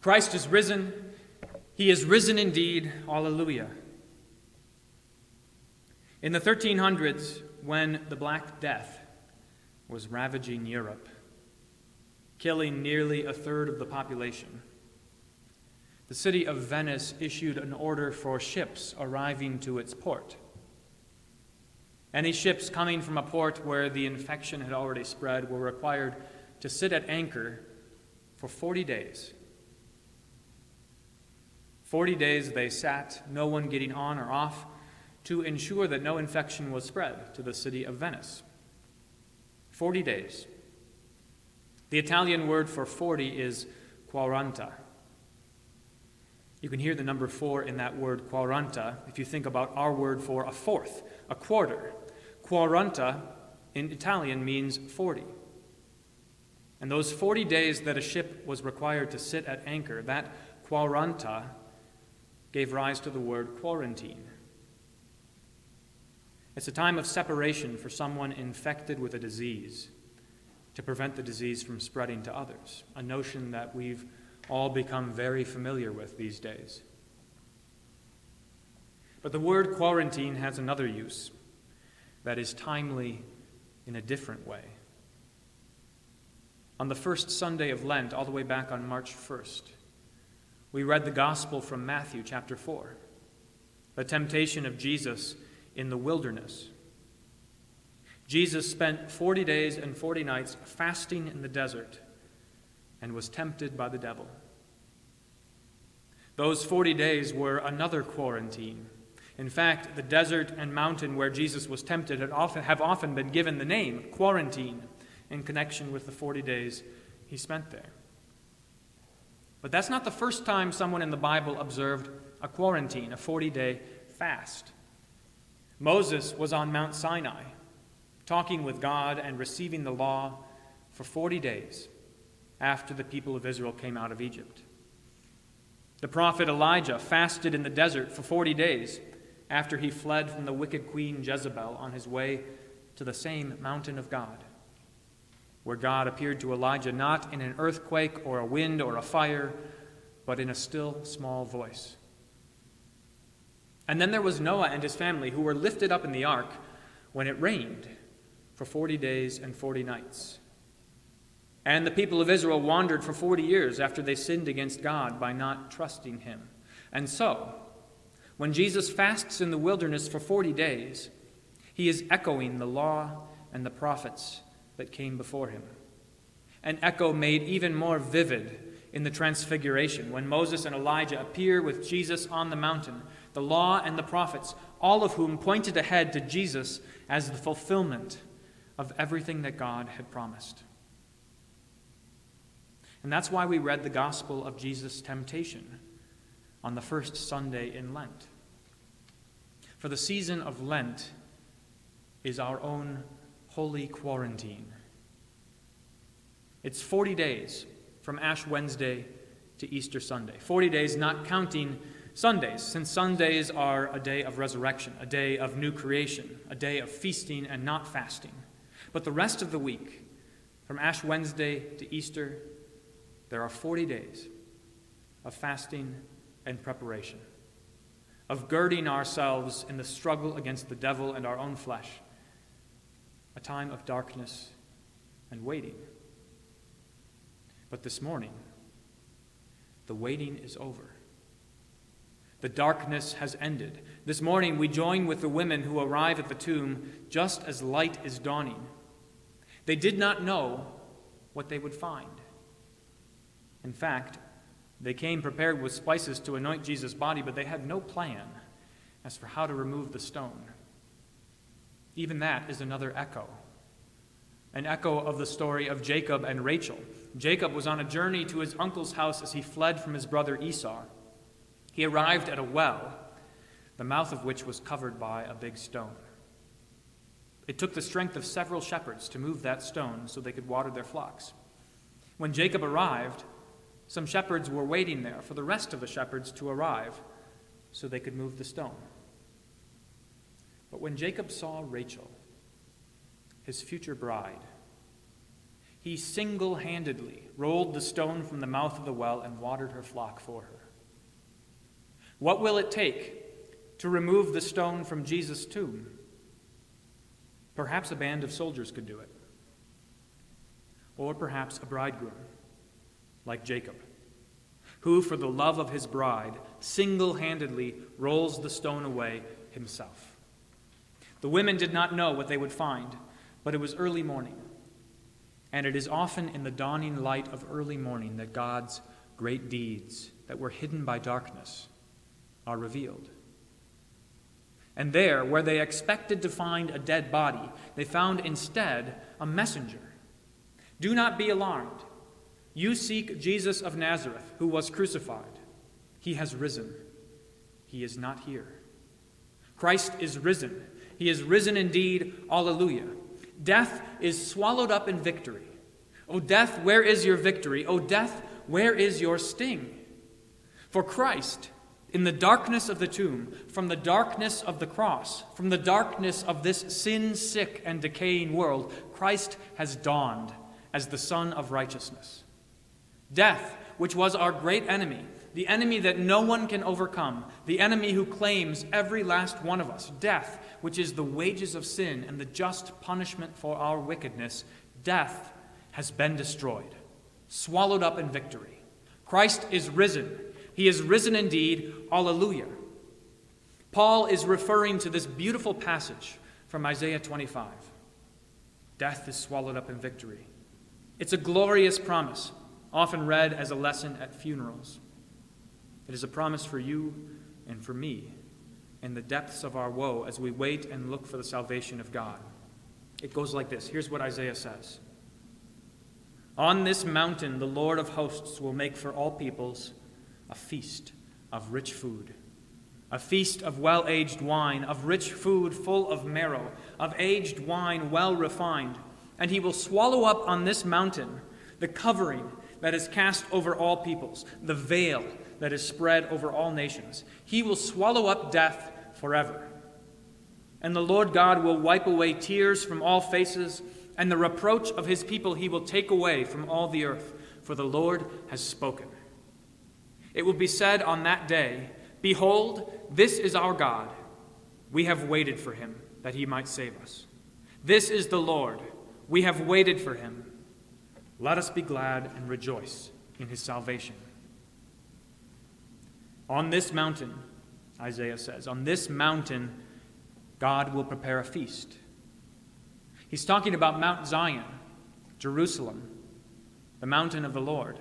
Christ is risen. He is risen indeed. Alleluia. In the 1300s, when the Black Death was ravaging Europe, killing nearly a third of the population, the city of Venice issued an order for ships arriving to its port. Any ships coming from a port where the infection had already spread were required to sit at anchor for 40 days. 40 days they sat, no one getting on or off, to ensure that no infection was spread to the city of Venice. 40 days. The Italian word for 40 is quaranta. You can hear the number four in that word quaranta if you think about our word for a fourth, a quarter. Quaranta in Italian means 40. And those 40 days that a ship was required to sit at anchor, that quaranta gave rise to the word quarantine. It's a time of separation for someone infected with a disease to prevent the disease from spreading to others, a notion that we've all become very familiar with these days. But the word quarantine has another use that is timely in a different way. On the first Sunday of Lent, all the way back on March 1st, we read the gospel from Matthew chapter 4, the temptation of Jesus in the wilderness. Jesus spent 40 days and 40 nights fasting in the desert and was tempted by the devil. Those 40 days were another quarantine. In fact, the desert and mountain where Jesus was tempted often, have often been given the name quarantine in connection with the 40 days he spent there. But that's not the first time someone in the Bible observed a quarantine, a 40 day fast. Moses was on Mount Sinai, talking with God and receiving the law for 40 days after the people of Israel came out of Egypt. The prophet Elijah fasted in the desert for 40 days after he fled from the wicked queen Jezebel on his way to the same mountain of God, where God appeared to Elijah not in an earthquake or a wind or a fire, but in a still small voice. And then there was Noah and his family who were lifted up in the ark when it rained for 40 days and 40 nights. And the people of Israel wandered for 40 years after they sinned against God by not trusting Him. And so, when Jesus fasts in the wilderness for 40 days, he is echoing the law and the prophets that came before him. An echo made even more vivid in the Transfiguration when Moses and Elijah appear with Jesus on the mountain, the law and the prophets, all of whom pointed ahead to Jesus as the fulfillment of everything that God had promised. And that's why we read the gospel of Jesus' temptation on the first Sunday in Lent. For the season of Lent is our own holy quarantine. It's 40 days from Ash Wednesday to Easter Sunday. 40 days not counting Sundays, since Sundays are a day of resurrection, a day of new creation, a day of feasting and not fasting. But the rest of the week, from Ash Wednesday to Easter, there are 40 days of fasting and preparation, of girding ourselves in the struggle against the devil and our own flesh, a time of darkness and waiting. But this morning, the waiting is over. The darkness has ended. This morning, we join with the women who arrive at the tomb just as light is dawning. They did not know what they would find. In fact, they came prepared with spices to anoint Jesus' body, but they had no plan as for how to remove the stone. Even that is another echo. An echo of the story of Jacob and Rachel. Jacob was on a journey to his uncle's house as he fled from his brother Esau. He arrived at a well, the mouth of which was covered by a big stone. It took the strength of several shepherds to move that stone so they could water their flocks. When Jacob arrived, some shepherds were waiting there for the rest of the shepherds to arrive so they could move the stone. But when Jacob saw Rachel, his future bride, He single handedly rolled the stone from the mouth of the well and watered her flock for her. What will it take to remove the stone from Jesus' tomb? Perhaps a band of soldiers could do it. Or perhaps a bridegroom, like Jacob, who, for the love of his bride, single handedly rolls the stone away himself. The women did not know what they would find, but it was early morning. And it is often in the dawning light of early morning that God's great deeds that were hidden by darkness are revealed. And there, where they expected to find a dead body, they found instead a messenger. Do not be alarmed. You seek Jesus of Nazareth, who was crucified. He has risen. He is not here. Christ is risen. He is risen indeed. Alleluia. Death is swallowed up in victory. O death, where is your victory? O death, where is your sting? For Christ, in the darkness of the tomb, from the darkness of the cross, from the darkness of this sin sick and decaying world, Christ has dawned as the Sun of righteousness. Death, which was our great enemy, the enemy that no one can overcome, the enemy who claims every last one of us, death, which is the wages of sin and the just punishment for our wickedness, death has been destroyed, swallowed up in victory. Christ is risen. He is risen indeed. Alleluia. Paul is referring to this beautiful passage from Isaiah 25. Death is swallowed up in victory. It's a glorious promise, often read as a lesson at funerals. It is a promise for you and for me in the depths of our woe as we wait and look for the salvation of God. It goes like this. Here's what Isaiah says On this mountain, the Lord of hosts will make for all peoples a feast of rich food, a feast of well aged wine, of rich food full of marrow, of aged wine well refined. And he will swallow up on this mountain the covering that is cast over all peoples, the veil that is spread over all nations. He will swallow up death forever. And the Lord God will wipe away tears from all faces, and the reproach of his people he will take away from all the earth, for the Lord has spoken. It will be said on that day, Behold, this is our God. We have waited for him, that he might save us. This is the Lord. We have waited for him. Let us be glad and rejoice in his salvation. On this mountain, Isaiah says, on this mountain, God will prepare a feast. He's talking about Mount Zion, Jerusalem, the mountain of the Lord.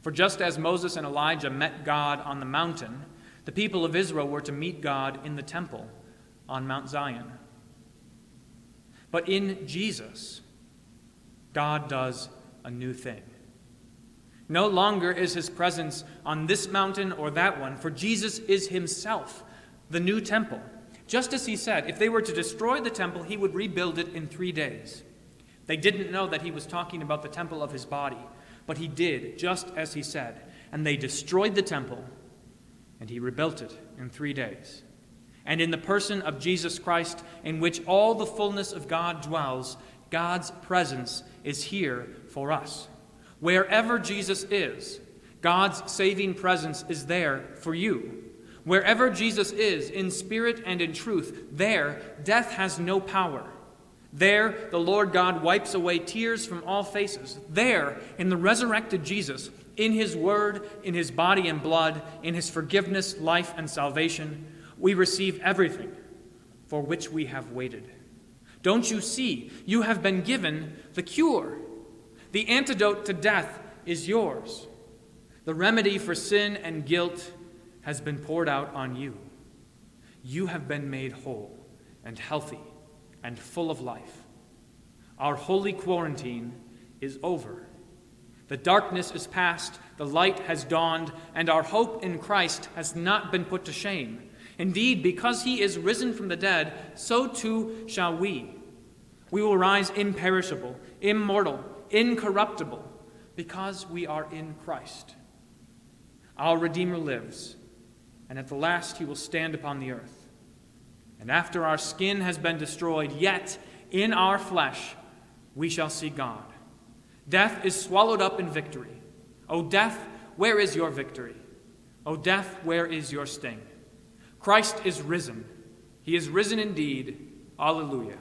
For just as Moses and Elijah met God on the mountain, the people of Israel were to meet God in the temple on Mount Zion. But in Jesus, God does a new thing. No longer is his presence on this mountain or that one, for Jesus is himself the new temple. Just as he said, if they were to destroy the temple, he would rebuild it in three days. They didn't know that he was talking about the temple of his body, but he did, just as he said. And they destroyed the temple, and he rebuilt it in three days. And in the person of Jesus Christ, in which all the fullness of God dwells, God's presence is here for us. Wherever Jesus is, God's saving presence is there for you. Wherever Jesus is, in spirit and in truth, there death has no power. There the Lord God wipes away tears from all faces. There, in the resurrected Jesus, in his word, in his body and blood, in his forgiveness, life, and salvation, we receive everything for which we have waited. Don't you see? You have been given the cure. The antidote to death is yours. The remedy for sin and guilt has been poured out on you. You have been made whole and healthy and full of life. Our holy quarantine is over. The darkness is past, the light has dawned, and our hope in Christ has not been put to shame. Indeed, because he is risen from the dead, so too shall we. We will rise imperishable, immortal, incorruptible, because we are in Christ. Our Redeemer lives, and at the last he will stand upon the earth. And after our skin has been destroyed, yet in our flesh we shall see God. Death is swallowed up in victory. O death, where is your victory? O death, where is your sting? Christ is risen. He is risen indeed. Alleluia.